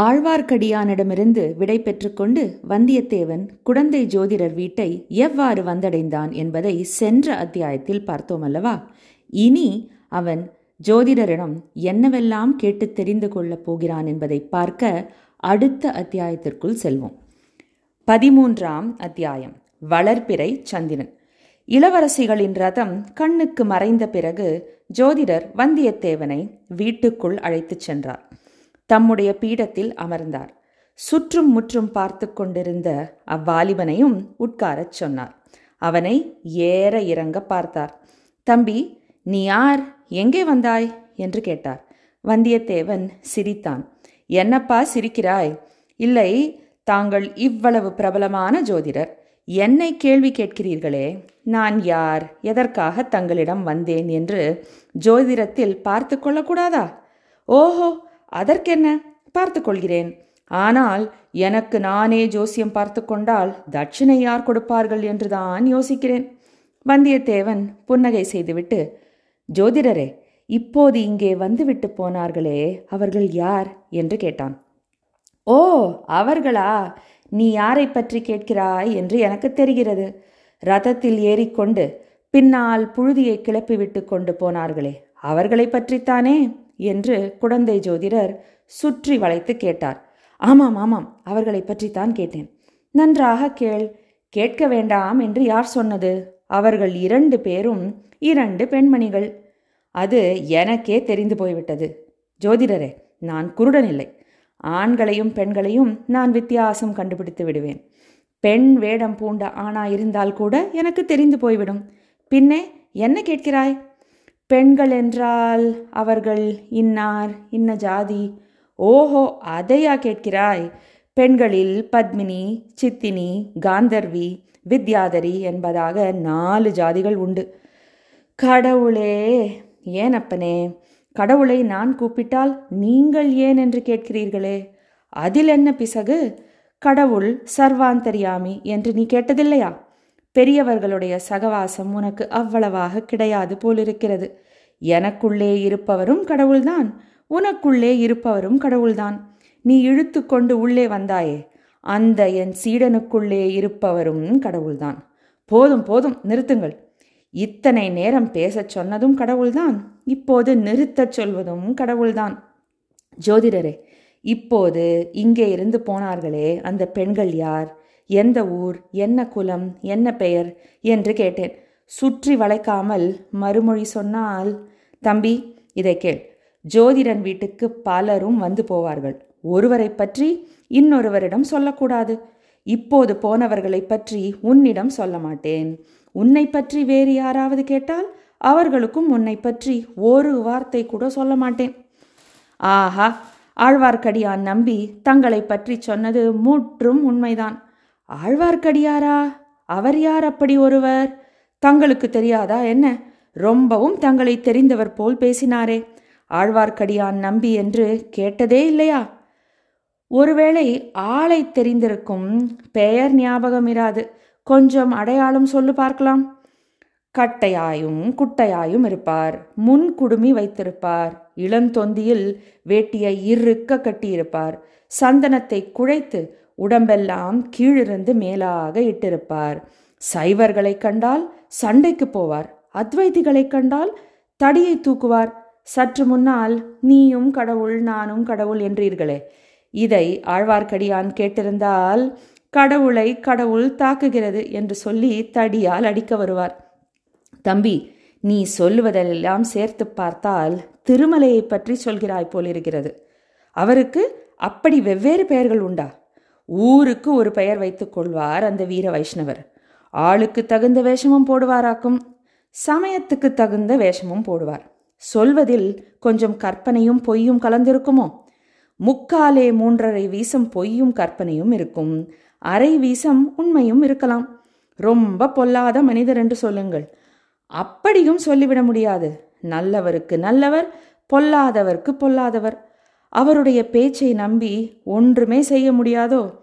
ஆழ்வார்க்கடியானிடமிருந்து விடை பெற்றுக்கொண்டு வந்தியத்தேவன் குடந்தை ஜோதிடர் வீட்டை எவ்வாறு வந்தடைந்தான் என்பதை சென்ற அத்தியாயத்தில் பார்த்தோம் அல்லவா இனி அவன் ஜோதிடரிடம் என்னவெல்லாம் கேட்டு தெரிந்து கொள்ளப் போகிறான் என்பதை பார்க்க அடுத்த அத்தியாயத்திற்குள் செல்வோம். பதிமூன்றாம் அத்தியாயம். வளர்பிறை சந்திரன். இளவரசிகளின் ரதம் கண்ணுக்கு மறைந்த பிறகு ஜோதிடர் வந்தியத்தேவனை வீட்டுக்குள் அழைத்துச் சென்றார். தம்முடைய பீடத்தில் அமர்ந்தார். சுற்றும் முற்றும் பார்த்து கொண்டிருந்த அவ்வாலிபனையும் உட்காரச் சொன்னார். அவனை ஏற இறங்க பார்த்தார். தம்பி நீ யார்? எங்கே வந்தாய்? என்று கேட்டார். வந்தியத்தேவன் சிரித்தான். என்னப்பா சிரிக்கிறாய்? இல்லை தாங்கள் இவ்வளவு பிரபலமான ஜோதிடர். என்னை கேள்வி கேட்கிறீர்களே. நான் யார்? எதற்காக தங்களிடம் வந்தேன்? என்று ஜோதிடத்தில் பார்த்து கொள்ளக்கூடாதா? ஓஹோ! அதற்கென்ன? பார்த்து கொள்கிறேன். ஆனால் எனக்கு நானே ஜோசியம் பார்த்து கொண்டால் தட்சிணை யார் கொடுப்பார்கள் என்றுதான் யோசிக்கிறேன். வந்தியத்தேவன் புன்னகை செய்துவிட்டு ஜோதிடரே இப்போது இங்கே வந்துவிட்டு போனார்களே அவர்கள் யார்? என்று கேட்டான். ஓ அவர்களா? நீ யாரை பற்றி கேட்கிறாய்? என்று எனக்கு தெரிகிறது. ரதத்தில் ஏறிக்கொண்டு பின்னால் புழுதியை கிளப்பிவிட்டு கொண்டு போனார்களே அவர்களை பற்றித்தானே? என்று குழந்தை ஜோதிடர் சுற்றி வளைத்து கேட்டார். ஆமாம் ஆமாம் அவர்களை பற்றித்தான் கேட்டேன். நன்றாக கேள் கேட்க வேண்டாம் என்று யார் சொன்னது? அவர்கள் இரண்டு பேரும் இரண்டு பெண்மணிகள். அது எனக்கே தெரிந்து போய்விட்டது. ஜோதிடரே நான் குருடன் இல்லை. ஆண்களையும் பெண்களையும் நான் வித்தியாசம் கண்டுபிடித்து விடுவேன். பெண் வேடம் பூண்ட ஆணா இருந்தால் கூட எனக்கு தெரிந்து போய்விடும். பின்னே என்ன கேட்கிறாய்? பெண்கள் என்றால் அவர்கள் இன்னார் இன்ன ஜாதி. ஓஹோ அதையா கேட்கிறாய்? பெண்களில் பத்மினி சித்தினி காந்தர்வி வித்யாதரி என்பதாக நாலு ஜாதிகள் உண்டு. கடவுளே ஏனப்பனே? கடவுளை நான் கூப்பிட்டால் நீங்கள் ஏன் என்று கேட்கிறீர்களே? அதில் என்ன பிசகு? கடவுள் சர்வாந்தரியாமி என்று நீ கேட்டதில்லையா? பெரியவர்களுடைய சகவாசம் உனக்கு அவ்வளவாக கிடையாது போலிருக்கிறது. எனக்குள்ளே இருப்பவரும் கடவுள்தான். உனக்குள்ளே இருப்பவரும் கடவுள்தான். நீ இழுத்து கொண்டு உள்ளே வந்தாயே. அந்த என் சீடனுக்குள்ளே இருப்பவரும் கடவுள்தான். போதும் போதும் நிறுத்துங்கள். இத்தனை நேரம் பேசச் சொன்னதும் கடவுள்தான். இப்போது நிறுத்தச் சொல்வதும் கடவுள்தான். ஜோதிடரே இப்போது இங்கே இருந்து போனார்களே அந்த பெண்கள் யார்? எந்த ஊர் என்ன குலம் என்ன பெயர் என்று கேட்டேன். சுற்றி வளைக்காமல் மறுமொழி சொன்னால் தம்பி இதை கேள். ஜோதிடன் வீட்டுக்கு பலரும் வந்து போவார்கள். ஒருவரை பற்றி இன்னொருவரிடம் சொல்லக்கூடாது. இப்போது போனவர்களை பற்றி உன்னிடம் சொல்ல மாட்டேன். உன்னை பற்றி வேறு யாராவது கேட்டால் அவர்களுக்கும் உன்னை பற்றி ஒரு வார்த்தை கூட சொல்ல மாட்டேன். ஆஹா! ஆழ்வார்க்கடியான் நம்பி தங்களை பற்றி சொன்னது முற்றும் உண்மைதான். ஆழ்வார்க்கடியாரா? அவர் யார் அப்படி ஒருவர்? தங்களுக்கு தெரியாதா என்ன? ரொம்பவும் தங்களை தெரிந்தவர் போல் பேசினாரே. ஆழ்வார்க்கடியான் நம்பி என்று கேட்டதே இல்லையா? ஒருவேளை ஆளை தெரிந்திருக்கும் பெயர் ஞாபகம் இராது. கொஞ்சம் அடையாளம் சொல்லு பார்க்கலாம். கட்டையாயும் குட்டையாயும் இருப்பார். முன் குடுமி வைத்திருப்பார். இளந்தொந்தியில் வேட்டியை இறுக்க கட்டியிருப்பார். சந்தனத்தை குழைத்து உடம்பெல்லாம் கீழிருந்து மேலாக இட்டிருப்பார். சைவர்களை கண்டால் சண்டைக்கு போவார். அத்வைதிகளை கண்டால் தடியை தூக்குவார். சற்று முன்னால் நீயும் கடவுள் நானும் கடவுள் என்றீர்களே. இதை ஆழ்வார்க்கடியான் கேட்டிருந்தால் கடவுளை கடவுள் தாக்குகிறது என்று சொல்லி தடியால் அடிக்க வருவார். தம்பி நீ சொல்லுவதெல்லாம் சேர்த்து பார்த்தால் திருமலையை பற்றி சொல்கிறாய் போலிருக்கிறது. அவருக்கு அப்படி வெவ்வேறு பெயர்கள் உண்டா? ஊருக்கு ஒரு பெயர் வைத்துக் கொள்வார் அந்த வீர வைஷ்ணவர். ஆளுக்கு தகுந்த வேஷமும் போடுவாராக்கும். சமயத்துக்கு தகுந்த வேஷமும் போடுவார். சொல்வதில் கொஞ்சம் கற்பனையும் பொய்யும் கலந்திருக்குமோ? முக்காலே மூன்றரை வீசம் பொய்யும் கற்பனையும் இருக்கும். அரை வீசம் உண்மையும் இருக்கலாம். ரொம்ப பொல்லாத மனிதர் என்று சொல்லுங்கள். அப்படியும் சொல்லிவிட முடியாது. நல்லவருக்கு நல்லவர் பொல்லாதவருக்கு பொல்லாதவர். அவருடைய பேச்சை நம்பி ஒன்றுமே செய்ய முடியாதோ?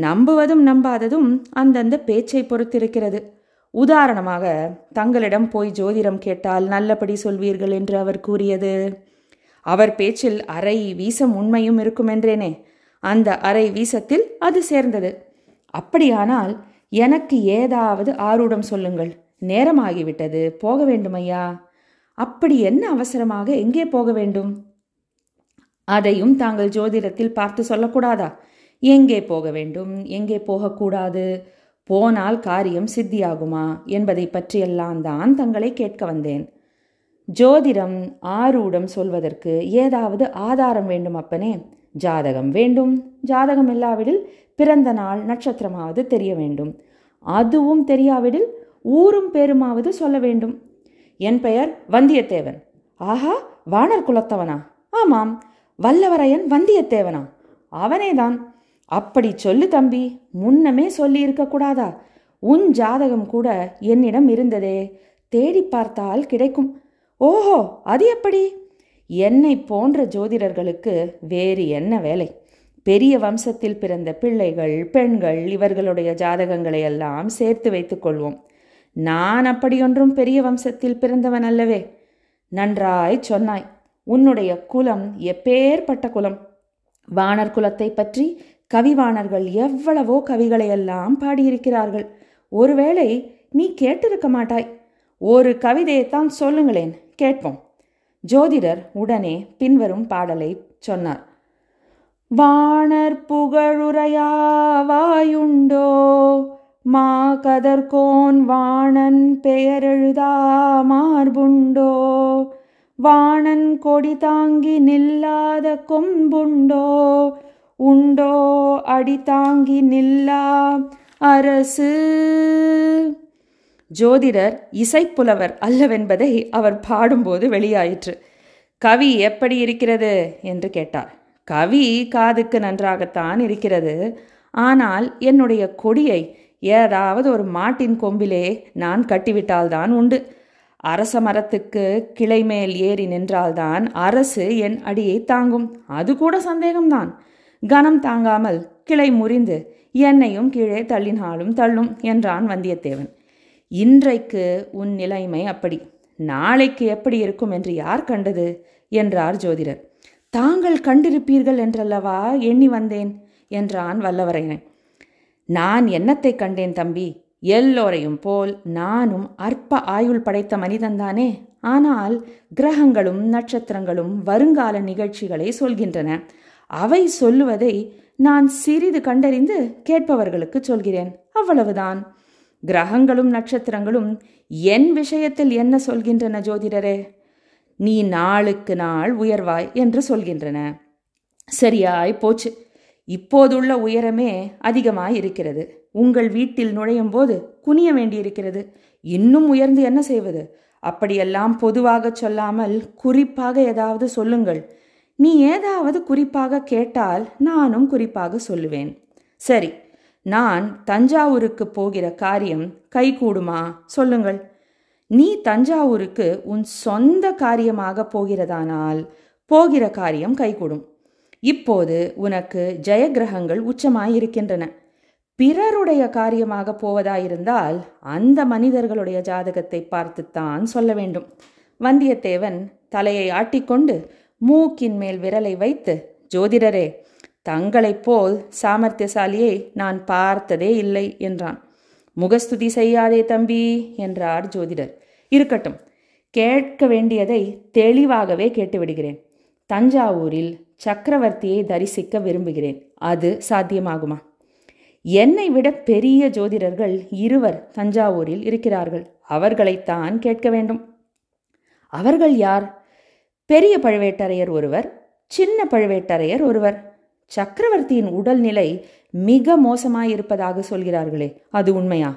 நம்புவதும் நம்பாததும் அந்தந்த பேச்சை பொறுத்திருக்கிறது. உதாரணமாக தங்களிடம் போய் ஜோதிடம் கேட்டால் நல்லபடி சொல்வீர்கள் என்று அவர் கூறியது. அவர் பேச்சில் அரை வீசம் உண்மையும் இருக்கும் என்றேனே அந்த அரை வீசத்தில் அது சேர்ந்தது. அப்படியானால் எனக்கு ஏதாவது ஆரூடம் சொல்லுங்கள். நேரமாகிவிட்டது. போக வேண்டுமையா? அப்படி என்ன அவசரமாக எங்கே போக வேண்டும்? அதையும் தாங்கள் ஜோதிடத்தில் பார்த்து சொல்லக்கூடாதா? எங்கே போக வேண்டும்? எங்கே போகக்கூடாது? போனால் காரியம் சித்தியாகுமா? என்பதை பற்றியெல்லாம் தான் தங்களை கேட்க வந்தேன். ஜோதிடம் ஆரூடம் சொல்வதற்கு ஏதாவது ஆதாரம் வேண்டும் அப்பனே? ஜாதகம் வேண்டும். ஜாதகம் இல்லாவிடில் பிறந்த நாள் நட்சத்திரமாவது தெரிய வேண்டும். அதுவும் தெரியாவிடில் ஊரும் பேருமாவது சொல்ல வேண்டும். என் பெயர் வந்தியத்தேவன். ஆஹா வானர் குலத்தவனா? ஆமாம் வல்லவரையன் வந்தியத்தேவனா? அவனேதான். அப்படி சொல்லு தம்பி முன்னமே சொல்லி இருக்கக்கூடாதா உன் ஜாதகம் கூட என்னிடம் இருந்ததே. தேடி பார்த்தால் கிடைக்கும். ஓஹோ அது எப்படி? என்னை போன்ற ஜோதிடர்களுக்கு வேறு என்ன வேலை? பெரிய வம்சத்தில் பிறந்த பிள்ளைகள் பெண்கள் இவர்களுடைய ஜாதகங்களை எல்லாம் சேர்த்து வைத்துக் கொள்வோம். நான் அப்படியொன்றும் பெரிய வம்சத்தில் பிறந்தவன் அல்லவே. நன்றாய் சொன்னாய். உன்னுடைய குலம் எப்பேற்பட்ட குலம்? வானர் குலத்தை பற்றி கவிவாணர்கள் எவ்வளவோ கவிகளையெல்லாம் பாடியிருக்கிறார்கள். ஒருவேளை நீ கேட்டிருக்க மாட்டாய். ஒரு கவிதையைத்தான் சொல்லுங்களேன் கேட்போம். ஜோதிடர் உடனே பின்வரும் பாடலை சொன்னார். வாணர் புகழுரையாவாயுண்டோ மா கதர்கோன் வாணன் பெயரெழுதா மார்புண்டோ? வாணன் கொடி தாங்கி நில்லாத கொம்புண்டோ? உண்டோ அடி தாங்கி நில்லா அரசு? ஜோதிடர் இசைப்புலவர் அல்லவென்பதை அவர் பாடும்போது வெளியாயிற்று. கவி எப்படி இருக்கிறது? என்று கேட்டார். கவி காதுக்கு நன்றாகத்தான் இருக்கிறது. ஆனால் என்னுடைய கொடியை ஏதாவது ஒரு மாட்டின் கொம்பிலே நான் கட்டிவிட்டால்தான் உண்டு. அரச மரத்துக்கு கிளை மேல் ஏறி நின்றால்தான் அரசு என் அடியை தாங்கும். அது கூட சந்தேகம்தான். கனம் தாங்காமல் கிளை முறிந்து என்னையும் கீழே தள்ளினாலும் தள்ளும் என்றான் வந்தியத்தேவன். இன்றைக்கு உன் நிலைமை அப்படி. நாளைக்கு எப்படி இருக்கும் என்று யார் கண்டது? என்றார் ஜோதிடர். தாங்கள் கண்டிருப்பீர்கள் என்றல்லவா? எண்ணி வந்தேன் என்றான் வல்லவரையன். நான் என்னத்தை கண்டேன் தம்பி? எல்லோரையும் போல் நானும் அற்ப ஆயுள் படைத்த மனிதன்தானே. ஆனால் கிரகங்களும் நட்சத்திரங்களும் வருங்கால நிகழ்ச்சிகளை சொல்கின்றன. அவை சொல்லுவதை நான் சிறிது கண்டறிந்து கேட்பவர்களுக்கு சொல்கிறேன். அவ்வளவுதான். கிரகங்களும் நட்சத்திரங்களும் என் விஷயத்தில் என்ன சொல்கின்றன ஜோதிடரே? நீ நாளுக்கு நாள் உயர்வாய் என்று சொல்கின்றன. சரியாய் போச்சு. இப்போதுள்ள உயரமே அதிகமாய் இருக்கிறது உங்கள் வீட்டில் நுழையும் போது குனிய வேண்டியிருக்கிறது. இன்னும் உயர்ந்து என்ன செய்வது? அப்படியெல்லாம் பொதுவாக சொல்லாமல் குறிப்பாக ஏதாவது சொல்லுங்கள். நீ ஏதாவது குறிப்பாக கேட்டால் நானும் குறிப்பாக சொல்லுவேன். சரி நான் தஞ்சாவூருக்கு போகிற காரியம் கைகூடுமா? சொல்லுங்கள். நீ தஞ்சாவூருக்கு உன் சொந்த காரியமாக போகிறதானால் போகிற காரியம் கைகூடும். இப்போது உனக்கு ஜெயகிரகங்கள் உச்சமாயிருக்கின்றன. பிறருடைய காரியமாக போவதாயிருந்தால் அந்த மனிதர்களுடைய ஜாதகத்தை பார்த்துத்தான் சொல்ல வேண்டும். வந்தியத்தேவன் தலையை ஆட்டிக்கொண்டு மூக்கின் மேல் விரலை வைத்து ஜோதிடரே தங்களைப் போல் சாமர்த்தியசாலியை நான் பார்த்ததே இல்லை என்றான். முகஸ்துதி செய்யாதே தம்பி என்றார் ஜோதிடர். இருக்கட்டும் கேட்க வேண்டியதை தெளிவாகவே கேட்டுவிடுகிறேன். தஞ்சாவூரில் சக்கரவர்த்தியை தரிசிக்க விரும்புகிறேன். அது சாத்தியமாகுமா? என்னை விட பெரிய ஜோதிடர்கள் இருவர் தஞ்சாவூரில் இருக்கிறார்கள். அவர்களைத்தான் கேட்க வேண்டும். அவர்கள் யார்? பெரிய பழுவேட்டரையர் ஒருவர் சின்ன பழுவேட்டரையர் ஒருவர். சக்கரவர்த்தியின் உடல்நிலை மிக மோசமாயிருப்பதாக சொல்கிறார்களே அது உண்மையா?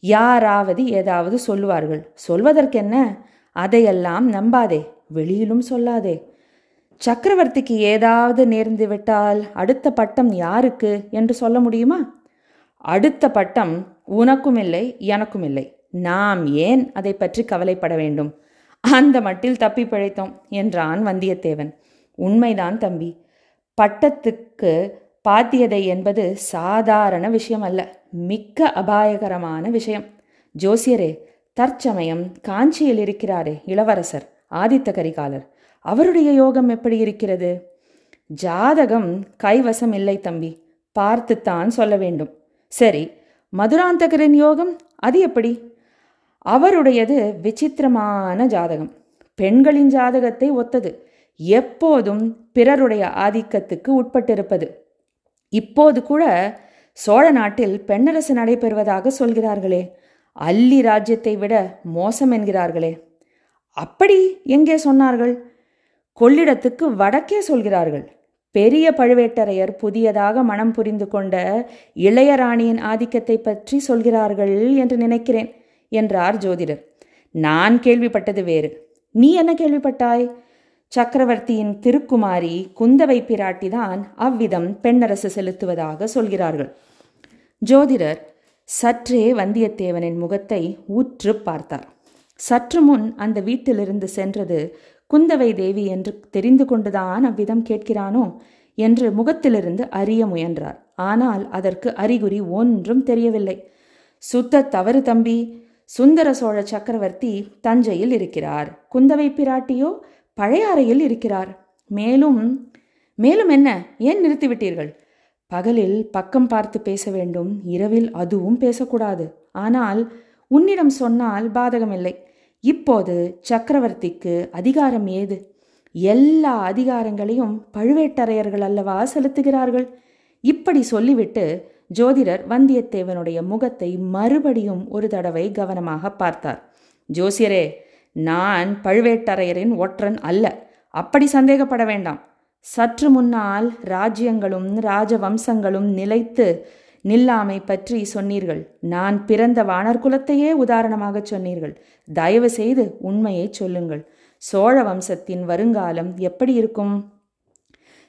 யாராவது ஏதாவது சொல்லுவார்கள். சொல்வதற்கென்ன? அதையெல்லாம் நம்பாதே வெளியிலும் சொல்லாதே. சக்கரவர்த்திக்கு ஏதாவது நேர்ந்து விட்டால் அடுத்த பட்டம் யாருக்கு என்று சொல்ல முடியுமா? அடுத்த பட்டம் உனக்கும் இல்லை எனக்கும் இல்லை. நாம் ஏன் அதை பற்றி கவலைப்பட வேண்டும்? அந்த மட்டில் தப்பி பிழைத்தோம் என்றான் வந்தியத்தேவன். உண்மைதான் தம்பி. பட்டத்துக்கு பாத்தியதை என்பது சாதாரண விஷயம் அல்ல. மிக்க அபாயகரமான விஷயம். ஜோசியரே தற்சமயம் காஞ்சியில் இருக்கிறாரே இளவரசர் ஆதித்த கரிகாலர். அவருடைய யோகம் எப்படி இருக்கிறது? ஜாதகம் கைவசம் இல்லை தம்பி. பார்த்துத்தான் சொல்ல வேண்டும். சரி மதுராந்தகரின் யோகம் அது எப்படி? அவருடையது விசித்திரமான ஜாதகம். பெண்களின் ஜாதகத்தை ஒத்தது. எப்போதும் பிறருடைய ஆதிக்கத்துக்கு உட்பட்டிருப்பது. இப்போது கூட சோழ நாட்டில் பெண்ணரசு நடைபெறுவதாக சொல்கிறார்களே. அல்லி ராஜ்யத்தை விட மோசம் என்கிறார்களே. அப்படி எங்கே சொன்னார்கள்? கொள்ளிடத்துக்கு வடக்கே சொல்கிறார்கள். பெரிய பழுவேட்டரையர் புதியதாக மனம் புரிந்து கொண்ட இளையராணியின் ஆதிக்கத்தை பற்றி சொல்கிறார்கள் என்று நினைக்கிறேன். என்றார் ஜோதிடர். நான் கேள்விப்பட்டது வேறு. நீ என்ன கேள்விப்பட்டாய்? சக்கரவர்த்தியின் திருக்குமாரி குந்தவை பிராட்டிதான் அவ்விதம் பெண்ணரசு செலுத்துவதாக சொல்கிறார்கள். ஜோதிடர் சற்றே வந்தியத்தேவனின் முகத்தை உற்று பார்த்தார். சற்று முன் அந்த வீட்டிலிருந்து சென்றது குந்தவை தேவி என்று தெரிந்து கொண்டுதான் அவ்விதம் கேட்கிறானோ என்று முகத்திலிருந்து அறிய முயன்றார். ஆனால் அதற்கு அறிகுறி ஒன்றும் தெரியவில்லை. சுத்த தவறு தம்பி சுந்தர சோழ சக்கரவர்த்தி தஞ்சையில் இருக்கிறார். குந்தவை பிராட்டியோ பழையாறையில் இருக்கிறார். மேலும் மேலும் என்ன? ஏன் நிறுத்திவிட்டீர்கள் பகலில் பக்கம் பார்த்து பேச வேண்டும். இரவில் அதுவும் பேசக்கூடாது. ஆனால் உன்னிடம் சொன்னால் பாதகமில்லை. இப்போது சக்கரவர்த்திக்கு அதிகாரம் ஏது? எல்லா அதிகாரங்களையும் பழுவேட்டரையர்கள் அல்லவா செலுத்துகிறார்கள்? இப்படி சொல்லிவிட்டு ஜோதிடர் வந்தியத்தேவனுடைய முகத்தை மறுபடியும் ஒரு தடவை கவனமாக பார்த்தார். ஜோசியரே நான் பழுவேட்டரையரின் ஒற்றன் அல்ல. அப்படி சந்தேகப்பட வேண்டாம். சற்று முன்னால் ராஜ்யங்களும் ராஜவம்சங்களும் நிலைத்து நில்லாமை பற்றி சொன்னீர்கள். நான் பிறந்த வானர் குலத்தையே உதாரணமாக சொன்னீர்கள். தயவு செய்து உண்மையை சொல்லுங்கள். சோழ வம்சத்தின் வருங்காலம் எப்படி இருக்கும்?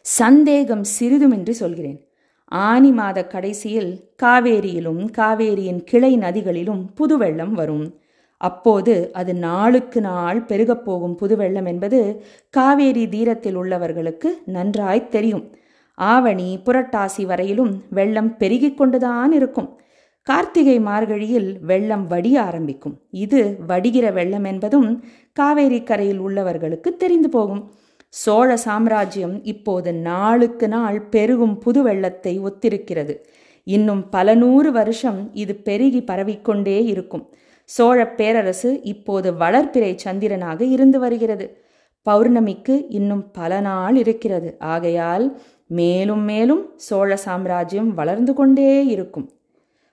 சந்தேகம் சிறிதுமின்றி சொல்கிறேன். ஆனி மாத கடைசியில் காவேரியிலும் காவேரியின் கிளை நதிகளிலும் புதுவெள்ளம் வரும். அப்போது அது நாளுக்கு நாள் பெருகப் போகும் புதுவெள்ளம் என்பது காவேரி தீரத்தில் உள்ளவர்களுக்கு நன்றாய் தெரியும். ஆவணி புரட்டாசி வரையிலும் வெள்ளம் பெருகிக் கொண்டுதான் இருக்கும். கார்த்திகை மார்கழியில் வெள்ளம் வடிய ஆரம்பிக்கும். இது வடிகிற வெள்ளம் என்பதும் காவேரி கரையில் உள்ளவர்களுக்கு தெரிந்து போகும். சோழ சாம்ராஜ்யம் இப்போது நாளுக்கு நாள் பெருகும் புது வெள்ளத்தை ஒத்திருக்கிறது. இன்னும் பல நூறு வருஷம் இது பெருகி பரவிக்கொண்டே இருக்கும். சோழ பேரரசு இப்போது வளர்பிறை சந்திரனாக இருந்து வருகிறது. பௌர்ணமிக்கு இன்னும் பல நாள் இருக்கிறது. ஆகையால் மேலும் மேலும் சோழ சாம்ராஜ்யம் வளர்ந்து கொண்டே இருக்கும்.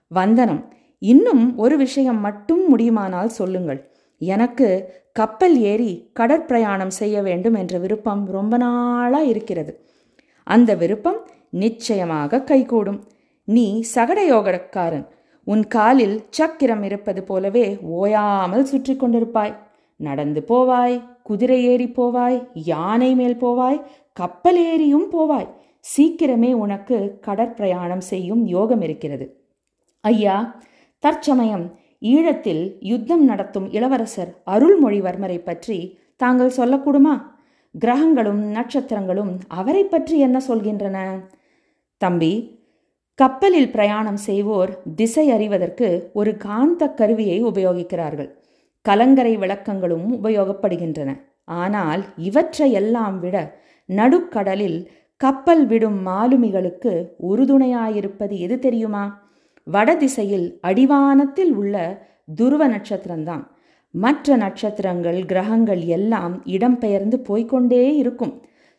வந்தனம் இன்னும் ஒரு விஷயம் மட்டும் முடியுமானால் சொல்லுங்கள். எனக்கு கப்பல் ஏறி கடற்பிரயாணம் செய்ய வேண்டும் என்ற விருப்பம் ரொம்ப நாளா இருக்கிறது. அந்த விருப்பம் நிச்சயமாக கைகூடும். நீ சகடயோகக்காரன். உன் காலில் சக்கிரம் இருப்பது போலவே ஓயாமல் சுற்றி கொண்டிருப்பாய். நடந்து போவாய் குதிரை ஏறி போவாய் யானை மேல் போவாய் கப்பல் ஏறியும் போவாய். சீக்கிரமே உனக்கு கடற்பிரயாணம் செய்யும் யோகம் இருக்கிறது. ஐயா தற்சமயம் ஈழத்தில் யுத்தம் நடத்தும் இளவரசர் அருள்மொழிவர்மரை பற்றி தாங்கள் சொல்லக்கூடுமா? கிரகங்களும் நட்சத்திரங்களும் அவரை பற்றி என்ன சொல்கின்றன? தம்பி கப்பலில் பிரயாணம் செய்வோர் திசை அறிவதற்கு ஒரு காந்த கருவியை உபயோகிக்கிறார்கள். கலங்கரை விளக்கங்களும் உபயோகப்படுகின்றன. ஆனால் இவற்றையெல்லாம் விட நடுக்கடலில் கப்பல் விடும் மாலுமிகளுக்கு உறுதுணையாயிருப்பது எது தெரியுமா? வடதிசையில் அடிவானத்தில் உள்ள துருவ நட்சத்திரம்தான். மற்ற நட்சத்திரங்கள் கிரகங்கள் எல்லாம் இடம்பெயர்ந்து போய்கொண்டே இருக்கும்.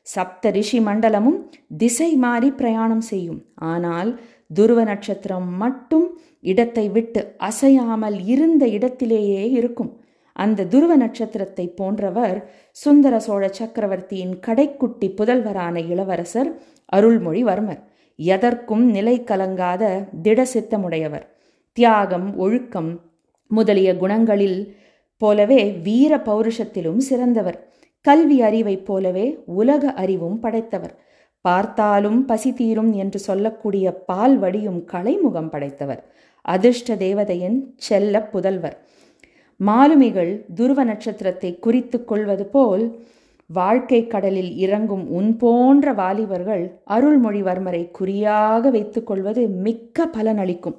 சப்த ரிஷி மண்டலமும் திசை மாறி பிரயாணம் செய்யும். ஆனால் துருவ நட்சத்திரம் மட்டும் இடத்தை விட்டு அசையாமல் இருந்த இடத்திலேயே இருக்கும். அந்த துருவ நட்சத்திரத்தை போன்றவர் சுந்தர சோழ சக்கரவர்த்தியின் கடைக்குட்டி புதல்வரான இளவரசர் அருள்மொழிவர்மர். எதற்கும் நிலை கலங்காத திடசித்தமுடையவர். தியாகம் ஒழுக்கம் முதலிய குணங்களில் போலவே வீர பௌருஷத்திலும் சிறந்தவர். கல்வி அறிவைப் போலவே உலக அறிவும் படைத்தவர். பார்த்தாலும் பசி தீரும் என்று சொல்லக்கூடிய பால் வடியும் கலைமுகம் படைத்தவர். அதிர்ஷ்ட தேவதையின் செல்ல புதல்வர். மாலுமிகள் துருவ நட்சத்திரத்தை குறித்து கொள்வது போல் வாழ்க்கை கடலில் இறங்கும் உன் போன்ற வாலிபர்கள் அருள்மொழிவர்மரை குறியாக வைத்துக்கொள்வது மிக்க பலனளிக்கும்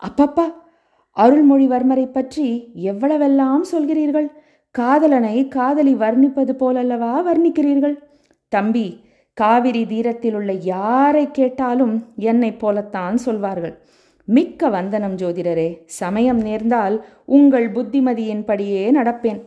அப்பப்பா அருள்மொழிவர்மரை பற்றி எவ்வளவெல்லாம் சொல்கிறீர்கள்? காதலனை காதலி வர்ணிப்பது போலல்லவா வர்ணிக்கிறீர்கள்? தம்பி காவிரி தீரத்தில் உள்ள யாரை கேட்டாலும் என்னைப் போலத்தான் சொல்வார்கள். மிக்க வந்தனம் ஜோதிடரே சமயம் நேர்ந்தால் உங்கள் புத்திமதியின்படியே நடப்பேன்.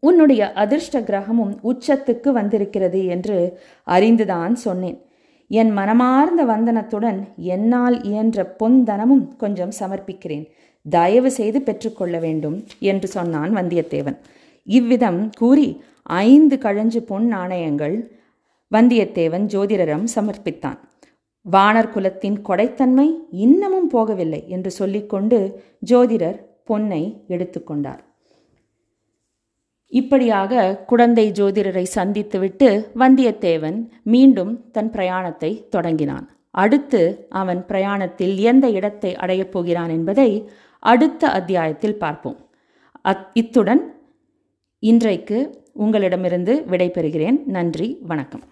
உன்னுடைய அதிர்ஷ்ட கிரகமும் உச்சத்துக்கு வந்திருக்கிறது என்று அறிந்துதான் சொன்னேன். என் மனமார்ந்த வந்தனத்துடன் என்னால் இயன்ற பொந்தனமும் கொஞ்சம் சமர்ப்பிக்கிறேன். தயவு செய்து பெற்றுக்கொள்ள வேண்டும் என்று சொன்னான் வந்தியத்தேவன். இவ்விதம் கூறி ஐந்து கழஞ்சு பொன் நாணயங்கள் வந்தியத்தேவன் ஜோதிடரம் சமர்ப்பித்தான். வானர் குலத்தின் கொடைத்தன்மை இன்னமும் போகவில்லை என்று சொல்லிக்கொண்டு ஜோதிடர் பொன்னை எடுத்துக்கொண்டார். இப்படியாக குடந்தை ஜோதிடரை சந்தித்துவிட்டு வந்தியத்தேவன் மீண்டும் தன் பிரயாணத்தை தொடங்கினான். அடுத்து அவன் பிரயாணத்தில் எந்த இடத்தை அடையப் போகிறான் என்பதை அடுத்த அத்தியாயத்தில் பார்ப்போம். அத் இத்துடன் இன்றைக்கு உங்களிடமிருந்து விடைபெறுகிறேன். நன்றி வணக்கம்.